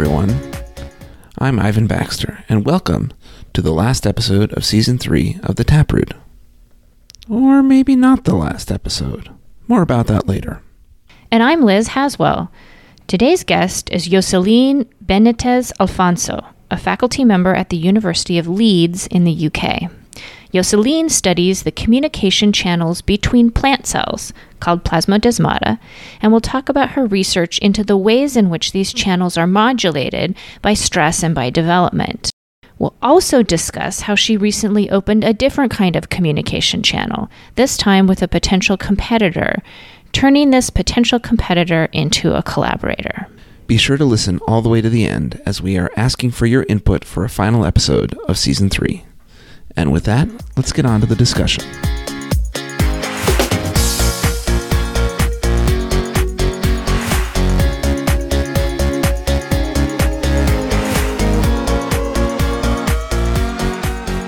Everyone. I'm Ivan Baxter, and welcome to the last episode of Season 3 of The Taproot. Or maybe not the last episode. More about that later. And I'm Liz Haswell. Today's guest is Yoselin Benitez Alfonso, a faculty member at the University of Leeds in the UK. Yoselin studies the communication channels between plant cells, called plasmodesmata, and will talk about her research into the ways in which these channels are modulated by stress and by development. We'll also discuss how she recently opened a different kind of communication channel, this time with a potential competitor, turning this potential competitor into a collaborator. Be sure to listen all the way to the end as we are asking for your input for a final episode of Season 3. And with that, let's get on to the discussion.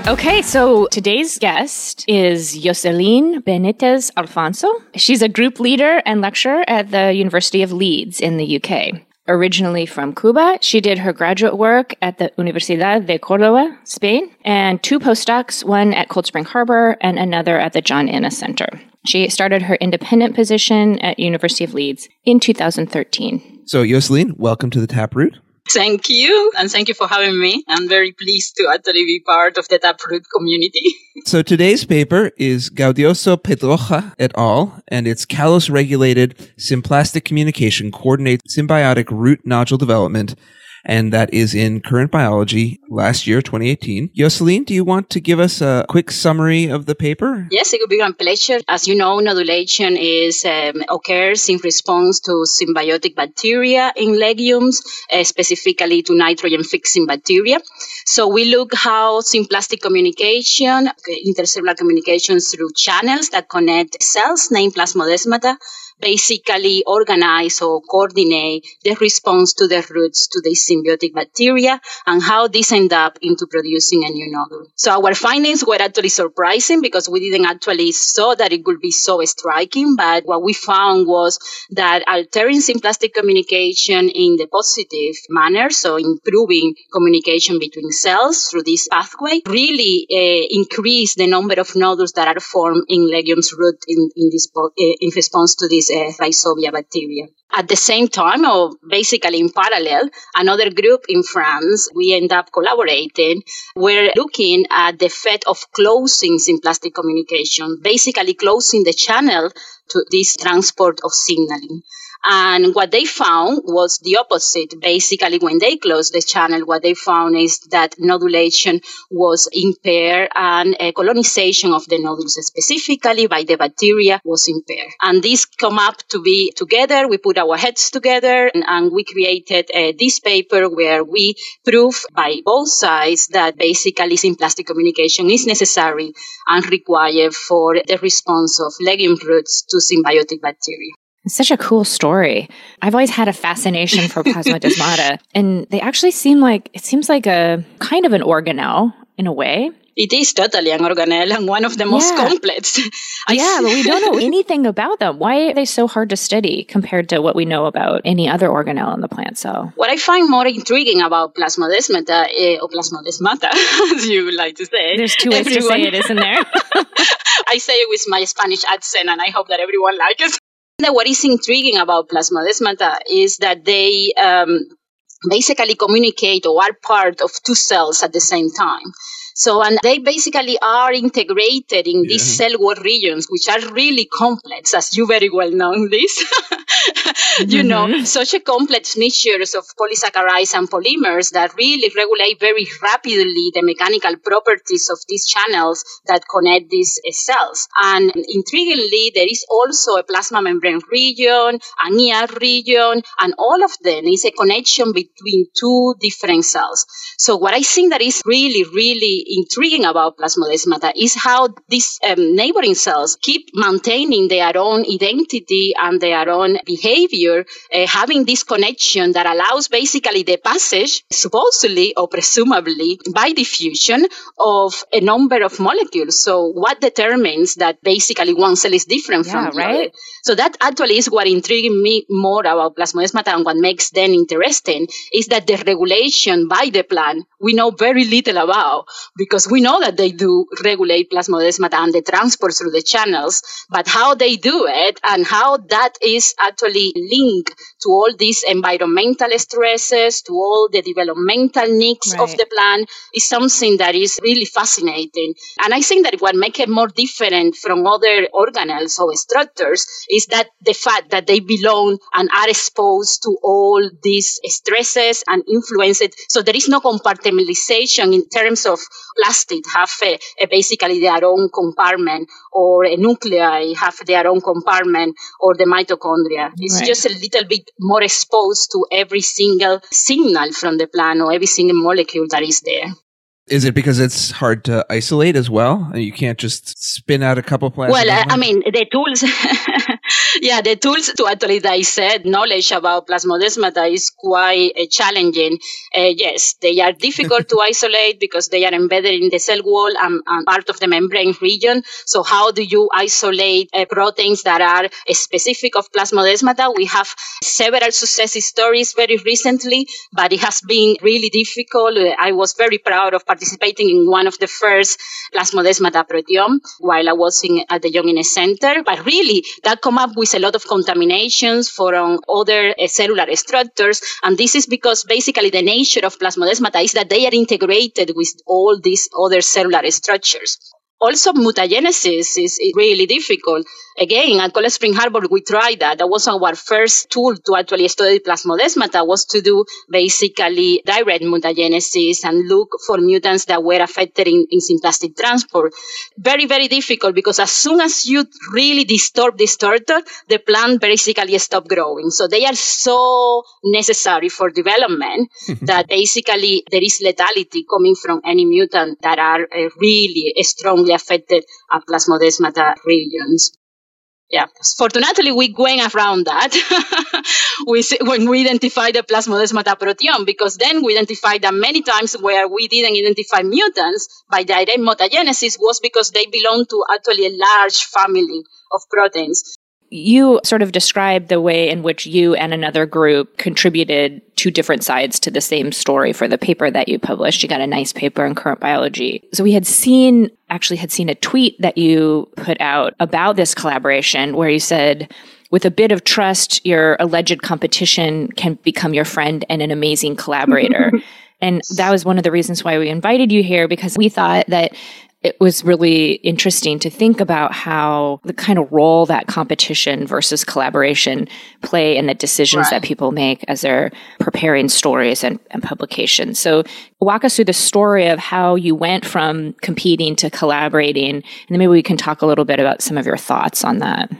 Okay, so today's guest is Yoselin Benitez Alfonso. She's a group leader and lecturer at the University of Leeds in the UK. Originally from Cuba, she did her graduate work at the Universidad de Córdoba, Spain, and two postdocs, one at Cold Spring Harbor and another at the John Innes Center. She started her independent position at University of Leeds in 2013. So, Yoselin, welcome to the Taproot. Thank you, and thank you for having me. I'm very pleased to actually be part of the Taproot community. So today's paper is Gaudioso Pedraza et al., and it's callose regulated symplastic communication coordinates symbiotic root nodule development and that is in Current Biology last year, 2018. Yoselin, do you want to give us a quick summary of the paper? Yes, it would be my pleasure. As you know, nodulation is um, occurs in response to symbiotic bacteria in legumes, uh, specifically to nitrogen fixing bacteria. So we look how symplastic communication, intercellular communication through channels that connect cells named plasmodesmata basically organize or coordinate the response to the roots to the symbiotic bacteria and how this end up into producing a new nodule. So our findings were actually surprising because we didn't actually saw that it would be so striking, but what we found was that altering symplastic communication in the positive manner, so improving communication between cells through this pathway, really uh, the number of nodules that are formed in legumes root in, in, this, uh, in response to this these uh, rhizobia bacteria. At the same time, or basically in parallel, another group in France, we end up collaborating. We're looking at the effect of closing symplastic communication, basically closing the channel to this transport of signaling. And what they found was the opposite. Basically, when they closed the channel, what they found is that nodulation was impaired and uh, colonization of the nodules specifically by the bacteria was impaired. And this come up to be together. We put our heads together and, and we created uh, this paper where we prove by both sides that basically symplastic communication is necessary and required for the response of legume roots to symbiotic bacteria. It's such a cool story. I've always had a fascination for plasmodesmata, and they actually seem like it seems like a kind of an organelle in a way. It is totally an organelle and one of the most Yeah. complex. Yeah, but we don't know anything about them. Why are they so hard to study compared to what we know about any other organelle in the plant cell? What I find more intriguing about plasmodesmata, uh, or plasmodesmata, as you would like to say, There's two ways to say it, isn't there? I say it with my Spanish accent, and I hope that everyone likes it. What is intriguing about plasmodesmata is that they um, basically communicate or are part of two cells at the same time. So, and they basically are integrated in these cell wall regions, which are really complex, as you very well know, Liz. you know, such a complex mixtures of polysaccharides and polymers that really regulate very rapidly the mechanical properties of these channels that connect these uh, cells. And intriguingly, there is also a plasma membrane region, an ER region, and all of them is a connection between two different cells. So what I think that is really, really intriguing about plasmodesmata is how these um, neighboring cells keep maintaining their own identity and their own behavior behavior uh, having this connection that allows basically the passage, supposedly or presumably by diffusion, of a number of molecules. So, what determines that basically one cell is different yeah, from the right? other? So, that actually is what intrigued me more about plasmodesmata and what makes them interesting is that the regulation by the plant we know very little about because we know that they do regulate plasmodesmata and the transport through the channels, but how they do it and how that is actually linked to all these environmental stresses, to all the developmental needs Right. of the plant is something that is really fascinating. And I think that what makes it more different from other organelles or structures is that the fact that they belong and are exposed to all these stresses and influences. So there is no compartmentalization in terms of plastic have a, a basically their own compartment or a nuclei have their own compartment or the mitochondria. It's Right. just a little bit more exposed to every single signal from the plant or every single molecule that is there. Is it because it's hard to isolate as well? You can't just spin out a couple plasmids. Well, uh, I mean, the tools, yeah, the tools to actually dissect knowledge about plasmodesmata is quite uh, challenging. Uh, yes, they are difficult to isolate because they are embedded in the cell wall and, and part of the membrane region. So, how do you isolate uh, proteins that are specific of plasmodesmata? We have several success stories very recently, but it has been really difficult. I was very proud of participating in one of the first plasmodesmata proteome while I was in, at the John Innes Center. But really, that come up with a lot of contaminations from other uh, cellular structures. And this is because basically the nature of plasmodesmata is that they are integrated with all these other cellular structures. Also, mutagenesis is really difficult. Again, at Cold Spring Harbor, we tried that. That was our first tool to actually study plasmodesmata was to do basically direct mutagenesis and look for mutants that were affected in, in symplastic transport. Very, very difficult because as soon as you really disturb this turtle, the plant basically stop growing. So they are so necessary for development that basically there is lethality coming from any mutant that are uh, really strongly affected at plasmodesmata regions. Yeah, fortunately, we went around that we, when we identified the plasmodesmata proteome, because then we identified that many times where we didn't identify mutants by direct mutagenesis was because they belong to actually a large family of proteins. You sort of described the way in which you and another group contributed two different sides to the same story for the paper that you published. You got a nice paper in Current Biology. So we had seen, actually had seen a tweet that you put out about this collaboration where you said, with a bit of trust, your alleged competition can become your friend and an amazing collaborator. and that was one of the reasons why we invited you here because we thought that it was really interesting to think about how the kind of role that competition versus collaboration play in the decisions Right. that people make as they're preparing stories and, and publications. So walk us through the story of how you went from competing to collaborating, and then maybe we can talk a little bit about some of your thoughts on that.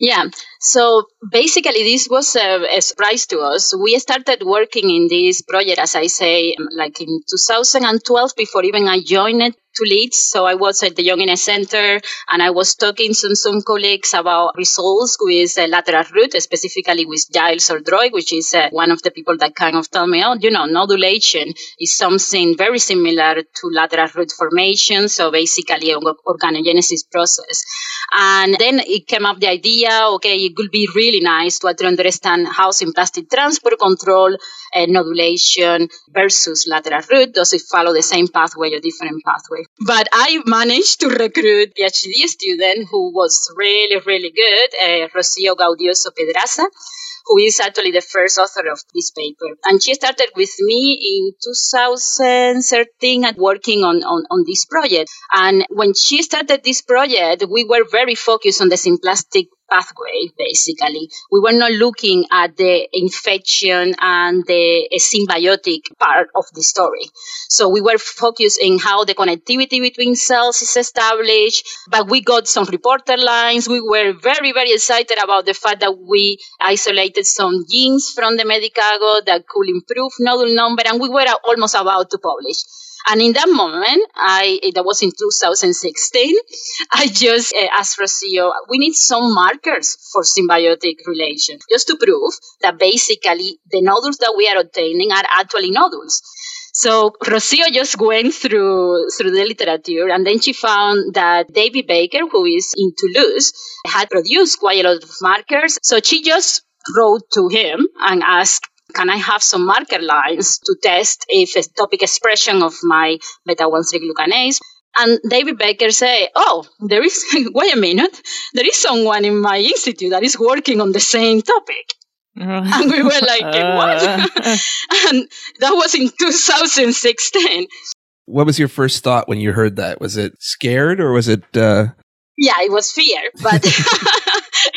Yeah. So basically, this was a, a surprise to us. We started working in this project, as I say, like in 2012, before even I joined it to Leeds. So I was at the John Innes Center and I was talking to some colleagues about results with uh, lateral root, specifically with Giles Oldroyd, which is uh, one of the people that kind of told me, oh, you know, nodulation is something very similar to lateral root formation. So basically, an organogenesis process. And then it came up the idea, okay, it would be really nice to understand how symplastic transport control uh, nodulation versus lateral root. Does it follow the same pathway or different pathway? But I managed to recruit a PhD student who was really, really good, uh, Rocio Gaudioso Pedraza who is actually the first author of this paper. And she started with me in 2013 and working on, on, on this project. And when she started this project, we were very focused on the symplastic pathway, basically. We were not looking at the infection and the uh, symbiotic part of the story. So we were focused in how the connectivity between cells is established, but we got some reporter lines. We were very, very excited about the fact that we isolated some genes from the Medicago that could improve nodule number, and we were almost about to publish. And in that moment, I that was in 2016. I just uh, asked Rocio, we need some markers for symbiotic relation, just to prove that basically the nodules that we are obtaining are actually nodules. So Rocio just went through through the literature, and then she found that David Barker, who is in Toulouse, had produced quite a lot of markers. So she just wrote to him and asked can I have some marker lines to test if ectopic expression of my beta 1 glucanase? And David Barker said, Oh, there is, wait a minute, there is someone in my institute that is working on the same topic. and we were like, what? and that was in 2016. What was your first thought when you heard that? Was it scared or was it? Uh... Yeah, it was fear, but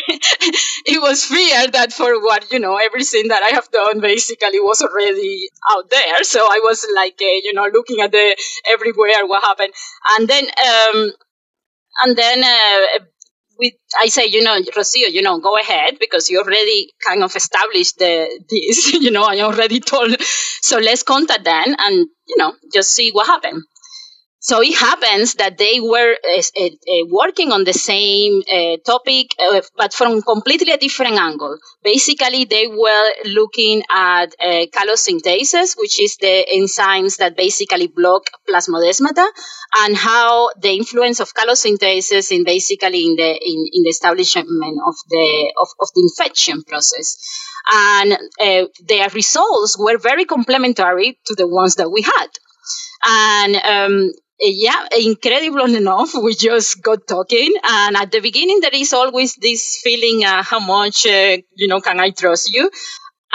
it was fear that for what you know everything that I have done basically was already out there. So I was like, uh, you know, looking at the everywhere what happened, and then um, and then uh, we, I say, you know, Rocio, you know, go ahead because you already kind of established the, this, you know, I already told. So let's contact them and, you know, just see what happened. So it happens that they were uh, working on the same uh, topic, but from completely a different angle. Basically, they were looking at callose synthases, which is the enzymes that basically block plasmodesmata, and how the influence of callose synthases in basically in the in, in the establishment of the of, of the infection process. And uh, their results were very complementary to the ones that we had. And um, yeah, incredible enough, we just got talking. And at the beginning, there is always this feeling, uh, how much, uh, you know, can I trust you?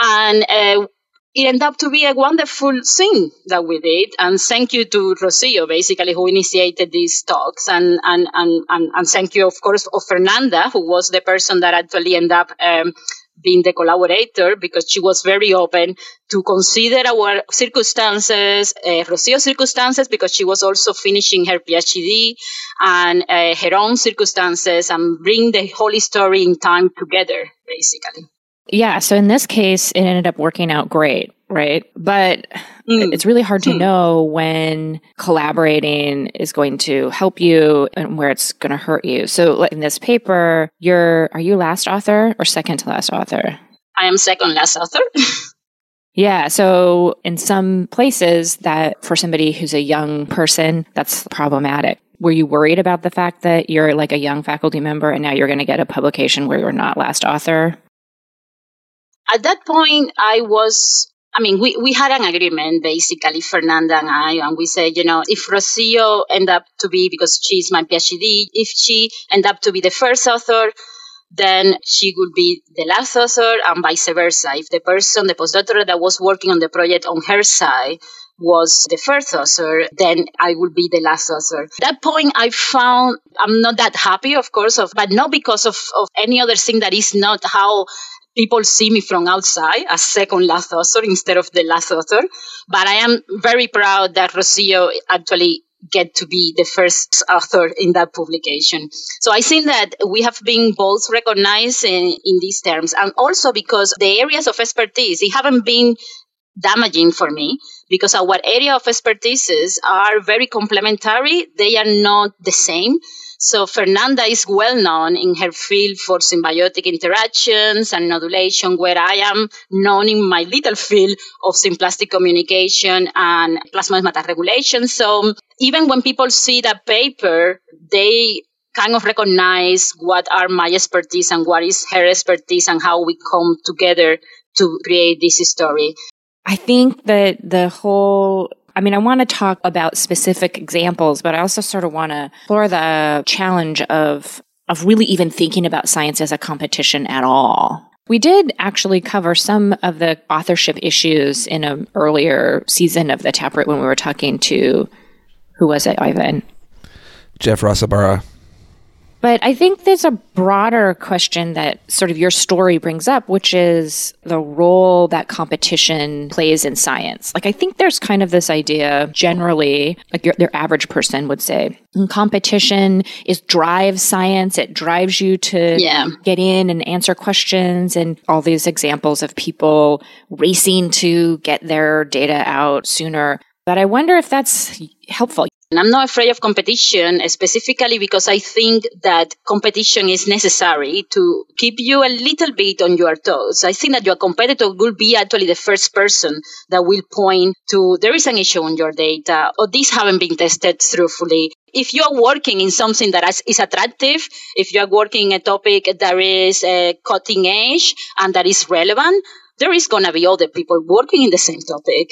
And uh, it ended up to be a wonderful thing that we did. And thank you to Rocio, basically, who initiated these talks. And, and, and, and, and thank you, of course, of Fernanda, who was the person that actually ended up um, being the collaborator because she was very open to consider our circumstances, uh, Rocio's circumstances, because she was also finishing her PhD and uh, her own circumstances and bring the whole story in time together, basically. Yeah. So in this case, it ended up working out great, right? But mm. it's really hard to hmm. know when collaborating is going to help you and where it's going to hurt you. So in this paper, you're, are you last author or second to last author? I am second last author. Yeah. So in some places that for somebody who's a young person, that's problematic. Were you worried about the fact that you're like a young faculty member and now you're going to get a publication where you're not last author? at that point, I was I mean, we, we had an agreement basically, Fernanda and I, and we said, you know, if Rocio end up to be, because she's my PhD, if she end up to be the first author, then she would be the last author and vice versa. If the person, the postdoctoral that was working on the project on her side was the first author, then I would be the last author. That point, I found I'm not that happy, of course, of, but not because of, of any other thing that is not how people see me from outside as second last author instead of the last author. But I am very proud that Rocio actually get to be the first author in that publication. So I think that we have been both recognized in, in these terms and also because the areas of expertise, they haven't been damaging for me because our area of expertises are very complementary. They are not the same. So Fernanda is well known in her field for symbiotic interactions and nodulation, where I am known in my little field of symplastic communication and plasmodesmata regulation. So even when people see that paper, they kind of recognize what are my expertise and what is her expertise and how we come together to create this story. I think that the whole I mean, I want to talk about specific examples, but I also sort of want to explore the challenge of of really even thinking about science as a competition at all. We did actually cover some of the authorship issues in an earlier season of the Taproot when we were talking to who was it, Ivan? Jeff Ross-Ibarra. But I think there's a broader question that sort of your story brings up, which is the role that competition plays in science. Like, I think there's kind of this idea generally, like your, your average person would say, mm, competition is drives science. It drives you to yeah. get in and answer questions and all these examples of people racing to get their data out sooner. But I wonder if that's helpful. And I'm not afraid of competition, specifically because I think that competition is necessary to keep you a little bit on your toes. I think that your competitor will be actually the first person that will point to there is an issue on your data or these haven't been tested truthfully. If you're working in something that is, attractive, if you're working a topic that is uh, cutting edge and that is relevant, there is going to be other people working in the same topic.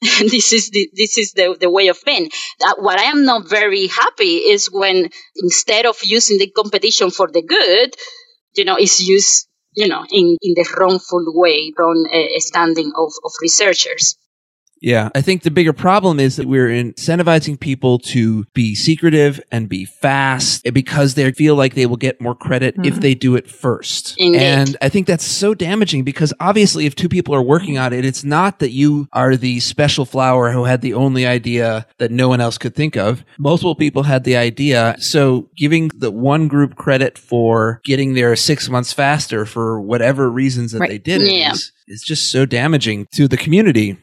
this is the, this is the, the way of being. That what I am not very happy is when instead of using the competition for the good, you know, is used, you know, in, in the wrongful way, wrong uh, standing of, of researchers. Yeah. I think the bigger problem is that we're incentivizing people to be secretive and be fast because they feel like they will get more credit mm-hmm. if they do it first. Indeed. And I think that's so damaging because obviously if two people are working on it, it's not that you are the special flower who had the only idea that no one else could think of. Multiple people had the idea. So giving the one group credit for getting there six months faster for whatever reasons that right. they did yeah. is, is just so damaging to the community.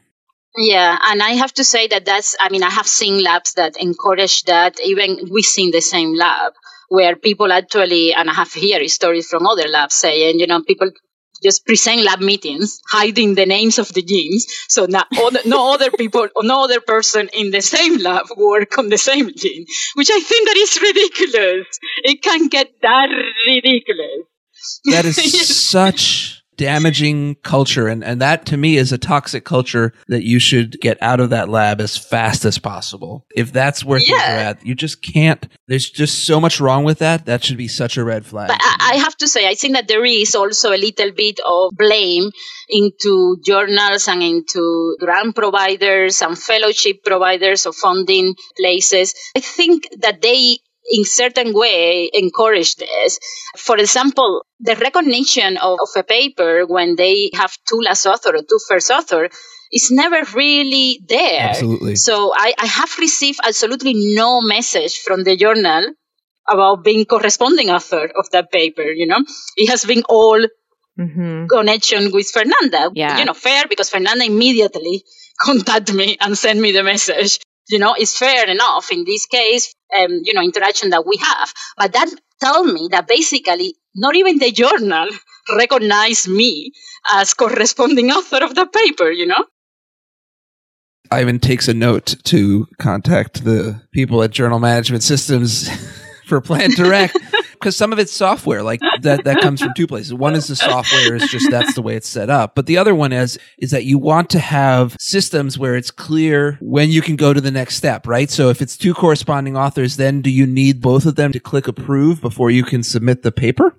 Yeah, and I have to say that that's, I mean, I have seen labs that encourage that. Even within the same lab, where people actually, and I have here stories from other labs saying, you know, people just present lab meetings hiding the names of the genes so not other, no other people or no other person in the same lab work on the same gene which i think that is ridiculous. It can get that ridiculous. That is such damaging culture. And, and that to me is a toxic culture that you should get out of that lab as fast as possible. If that's where yeah. things are at, you just can't, there's just so much wrong with that. That should be such a red flag. But I, I have to say, I think that there is also a little bit of blame into journals and into grant providers and fellowship providers or funding places. I think that they in certain way encourage this. For example, the recognition of, of a paper when they have two last author or two first author is never really there. Absolutely. So I, I have received absolutely no message from the journal about being corresponding author of that paper. You know, it has been all mm-hmm. connection with Fernanda. Yeah. You know, fair because Fernanda immediately contacted me and sent me the message you know, is fair enough in this case, um, you know, interaction that we have. But that tell me that basically not even the journal recognized me as corresponding author of the paper, you know? Ivan takes a note to contact the people at Journal Management Systems for Plant Direct because some of it's software like that that comes from two places. One is the software is just that's the way it's set up. But the other one is is that you want to have systems where it's clear when you can go to the next step right? So if it's two corresponding authors then do you need both of them to click approve before you can submit the paper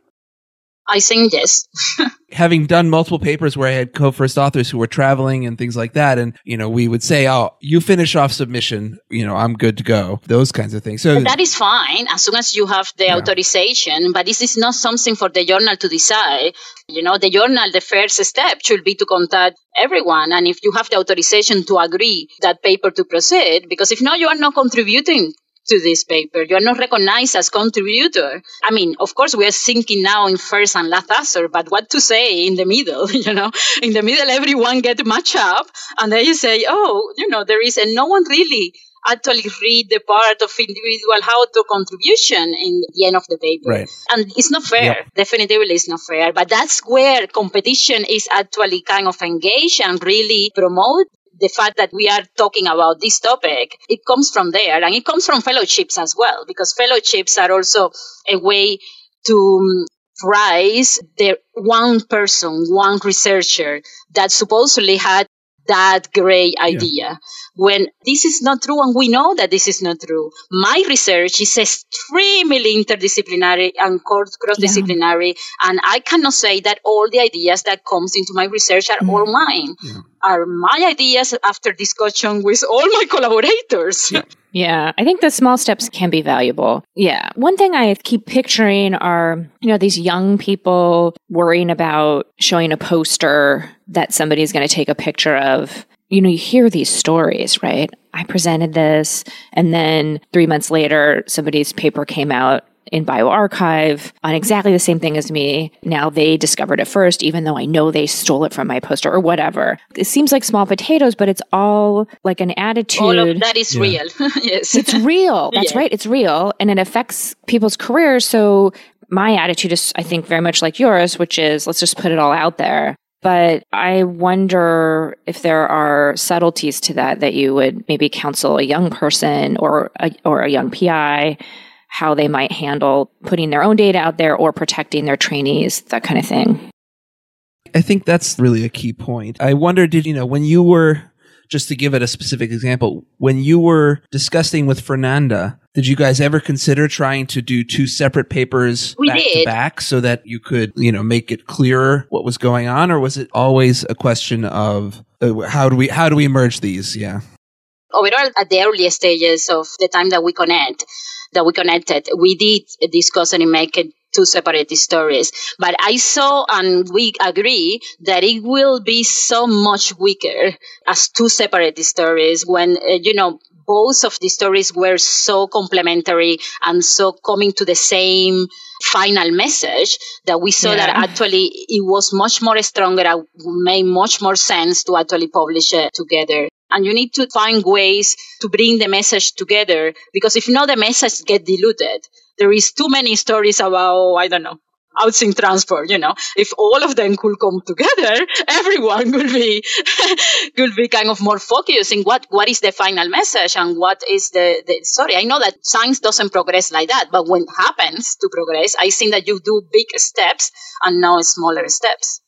I think yes. Having done multiple papers where I had co-first authors who were traveling and things like that, and you know, we would say, "Oh, you finish off submission, you know, I'm good to go." Those kinds of things. So that is fine as soon as you have the yeah. authorization. But this is not something for the journal to decide. You know, the journal, the first step should be to contact everyone, and if you have the authorization to agree that paper to proceed, because if not, you are not contributing to this paper. You are not recognized as contributor. I mean, of course, we are thinking now in first and last answer, but what to say in the middle? You know, in the middle, everyone get match up, and then you say, oh, you know, there is, and no one really actually read the part of individual how to contribution in the end of the paper. Right. And it's not fair. Yep. Definitively it's not fair. But that's where competition is actually kind of engaged and really promote the fact that we are talking about this topic, it comes from there and it comes from fellowships as well, because fellowships are also a way to um, prize the one person, one researcher that supposedly had that great idea. Yeah. When this is not true, and we know that this is not true. My research is extremely interdisciplinary and cross-disciplinary, yeah. and I cannot say that all the ideas that comes into my research are mm. all mine. Yeah. Are my ideas after discussion with all my collaborators. Yeah, I think the small steps can be valuable. Yeah. One thing I keep picturing are, you know, these young people worrying about showing a poster that somebody's going to take a picture of. You know, you hear these stories, right? I presented this, and then three months later, somebody's paper came out in bioRxiv on exactly the same thing as me. Now they discovered it first, even though I know they stole it from my poster or whatever. It seems like small potatoes, but it's all like an attitude. All of that is yeah. real. yes. It's real. That's yeah. right. It's real. And it affects people's careers. So my attitude is, I think, very much like yours, which is let's just put it all out there. But I wonder if there are subtleties to that that you would maybe counsel a young person or a, or a young PI how they might handle putting their own data out there or protecting their trainees, that kind of thing. I think that's really a key point. I wonder, did you know, when you were, just to give it a specific example, when you were discussing with Fernanda, did you guys ever consider trying to do two separate papers we back did. to back so that you could, you know, make it clearer what was going on, or was it always a question of uh, how do we how do we merge these? Yeah. Overall, at the early stages of the time that we connect, that we connected, we did discuss and make it two separate stories. But I saw and we agree that it will be so much weaker as two separate stories when, uh, you know, both of the stories were so complementary and so coming to the same final message that we saw yeah. that actually it was much more stronger and made much more sense to actually publish it together and you need to find ways to bring the message together because if not the message get diluted there is too many stories about i don't know housing transport you know. If all of them could come together everyone could be could be kind of more focused in what what is the final message and what is the, the sorry i know that science doesn't progress like that but when it happens to progress i think that you do big steps and now smaller steps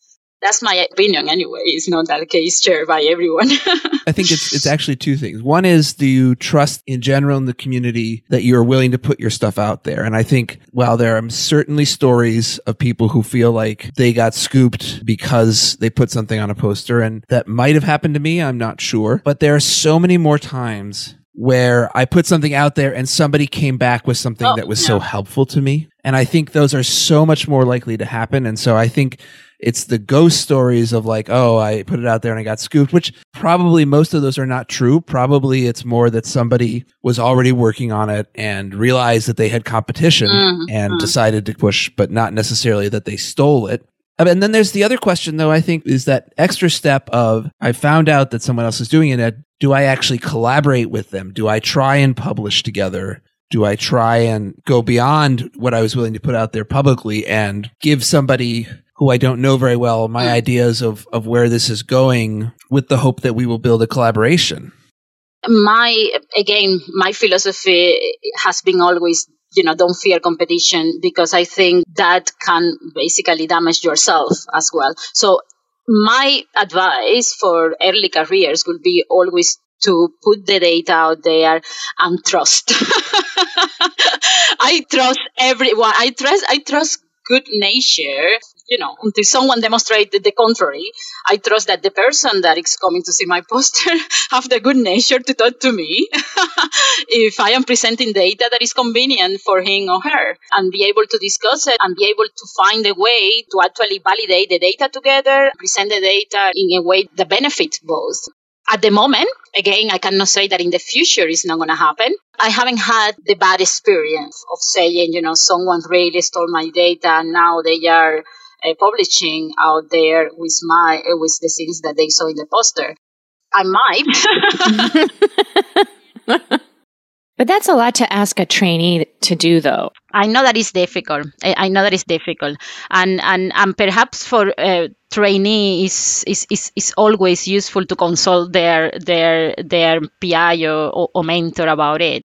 that's my opinion anyway. It's not that case shared by everyone. I think it's it's actually two things. One is do you trust in general in the community that you're willing to put your stuff out there? And I think while there are certainly stories of people who feel like they got scooped because they put something on a poster and that might have happened to me, I'm not sure. But there are so many more times where I put something out there and somebody came back with something oh, that was so helpful to me. And I think those are so much more likely to happen. And so I think it's the ghost stories of like, oh, I put it out there and I got scooped, which probably most of those are not true. Probably it's more that somebody was already working on it and realized that they had competition mm-hmm. and decided to push, but not necessarily that they stole it. And then there's the other question, though, I think, is that extra step of I found out that someone else is doing it. Do I actually collaborate with them? Do I try and publish together? Do I try and go beyond what I was willing to put out there publicly and give somebody who I don't know very well, my hmm. ideas of, of where this is going with the hope that we will build a collaboration? My, again, my philosophy has been always, you know, don't fear competition because I think that can basically damage yourself as well. So my advice for early careers would be always to put the data out there and trust. I trust everyone. I trust, I trust good nature you know, until someone demonstrated the contrary, I trust that the person that is coming to see my poster have the good nature to talk to me if I am presenting data that is convenient for him or her and be able to discuss it and be able to find a way to actually validate the data together, present the data in a way that benefits both. At the moment, again, I cannot say that in the future it's not going to happen. I haven't had the bad experience of saying, you know, someone really stole my data and now they are uh, publishing out there with my uh, with the things that they saw in the poster. I might. but that's a lot to ask a trainee to do, though. I know that is difficult. I, know that is difficult, and and and perhaps for a trainee is is, is, is always useful to consult their their their PI or, or mentor about it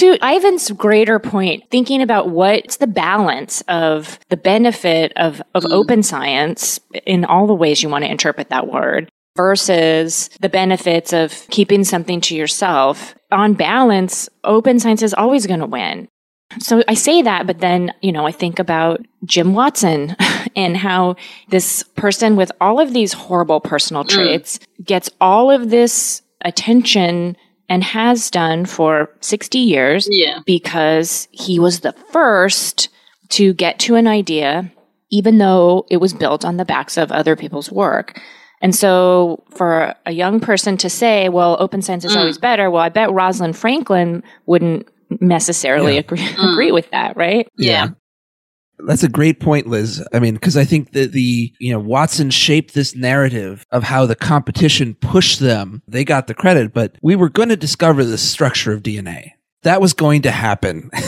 to Ivan's greater point, thinking about what's the balance of the benefit of, of mm. open science in all the ways you want to interpret that word versus the benefits of keeping something to yourself. On balance, open science is always going to win. So I say that, but then, you know, I think about Jim Watson and how this person with all of these horrible personal mm. traits mm. gets all of this attention and has done for 60 years yeah. because he was the first to get to an idea, even though it was built on the backs of other people's work. And so for a young person to say, well, open science is mm. always better, well, I bet Rosalind Franklin wouldn't necessarily Yeah. agree Mm. agree with that, right? Yeah. That's a great point, Liz. I mean, because I think that the, you know, Watson shaped this narrative of how the competition pushed them. They got the credit, but we were going to discover the structure of DNA. That was going to happen.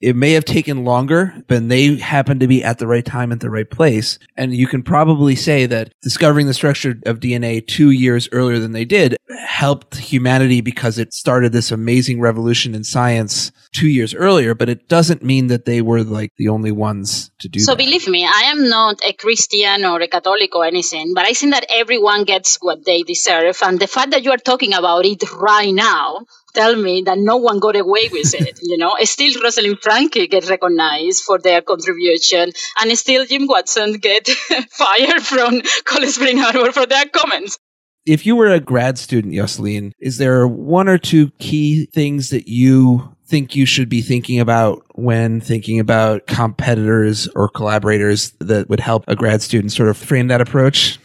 it may have taken longer, but they happened to be at the right time at the right place. And you can probably say that discovering the structure of DNA two years earlier than they did helped humanity because it started this amazing revolution in science two years earlier, but it doesn't mean that they were like the only ones to do So that. believe me, I am not a Christian or a Catholic or anything, but I think that everyone gets what they deserve. And the fact that you are talking about it right now tell me that no one got away with it. you know, still Rosalind Franklin get recognized for their contribution, and still Jim Watson get fired from Cold Spring Harbor for their comments. if you were a grad student, Yoselin, is there one or two key things that you think you should be thinking about when thinking about competitors or collaborators that would help a grad student sort of frame that approach?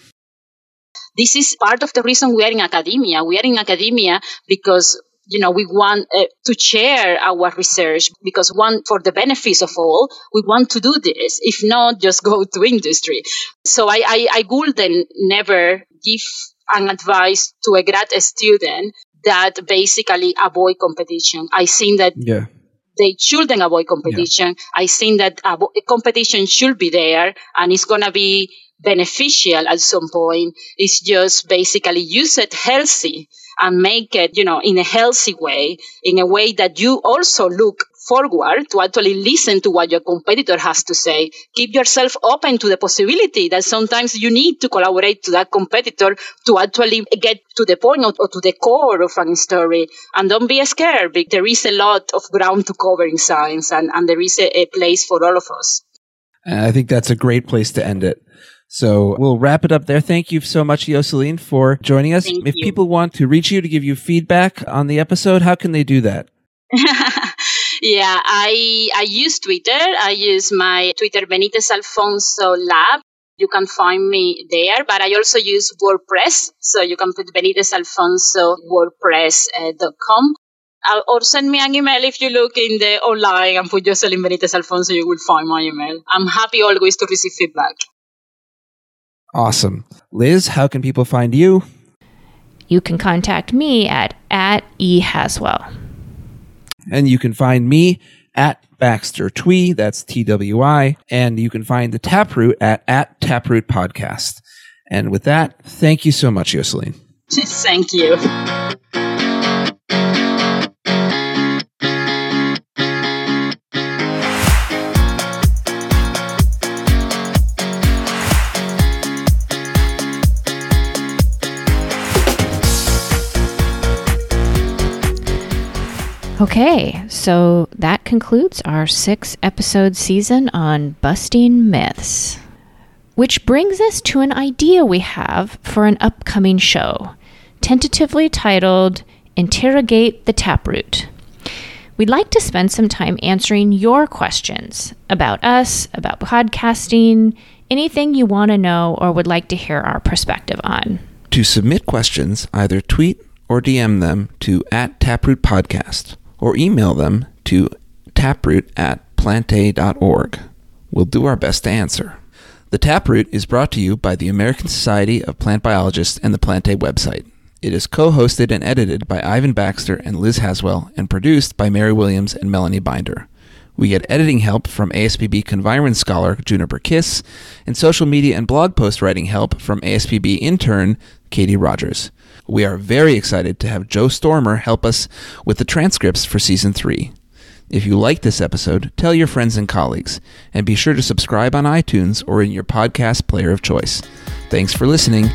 this is part of the reason we are in academia. We are in academia because you know we want uh, to share our research because one for the benefits of all we want to do this if not just go to industry so i i, I wouldn't never give an advice to a grad student that basically avoid competition i think that Yeah. they shouldn't avoid competition. I think that avo- competition should be there and it's going to be beneficial at some point. It's just basically use it healthy and make it, you know, in a healthy way, in a way that you also look forward to actually listen to what your competitor has to say. Keep yourself open to the possibility that sometimes you need to collaborate to that competitor to actually get to the point or, to the core of a story. And don't be scared. because There is a lot of ground to cover in science and, and there is a, a place for all of us. And I think that's a great place to end it. So we'll wrap it up there. Thank you so much, Yoselin, for joining us. Thank if you. people want to reach you to give you feedback on the episode, how can they do that? yeah, I I use Twitter. I use my Twitter Benitez Alfonso Lab. You can find me there, but I also use WordPress. So you can put Benitez Alfonso WordPress.com. Uh, or send me an email if you look in the online and put Yoselin Benitez Alfonso, you will find my email. I'm happy always to receive feedback. Awesome. Liz, how can people find you? You can contact me at at ehaswell. And you can find me at Baxter Twee, that's T W I, and you can find the Taproot at at Taproot Podcast. And with that, thank you so much, Yoselin. Thank you. Okay, so that concludes our six episode season on busting myths. Which brings us to an idea we have for an upcoming show, tentatively titled Interrogate the Taproot. We'd like to spend some time answering your questions about us, about podcasting, anything you want to know or would like to hear our perspective on. To submit questions, either tweet or DM them to at Taproot Podcast or email them to taproot at plantae.org. We'll do our best to answer. The Taproot is brought to you by the American Society of Plant Biologists and the Plantae website. It is co-hosted and edited by Ivan Baxter and Liz Haswell and produced by Mary Williams and Melanie Binder. We get editing help from ASPB Conviron scholar Juniper Kiss and social media and blog post writing help from ASPB intern Katie Rogers. We are very excited to have Joe Stormer help us with the transcripts for season 3. If you like this episode, tell your friends and colleagues, and be sure to subscribe on iTunes or in your podcast player of choice. Thanks for listening,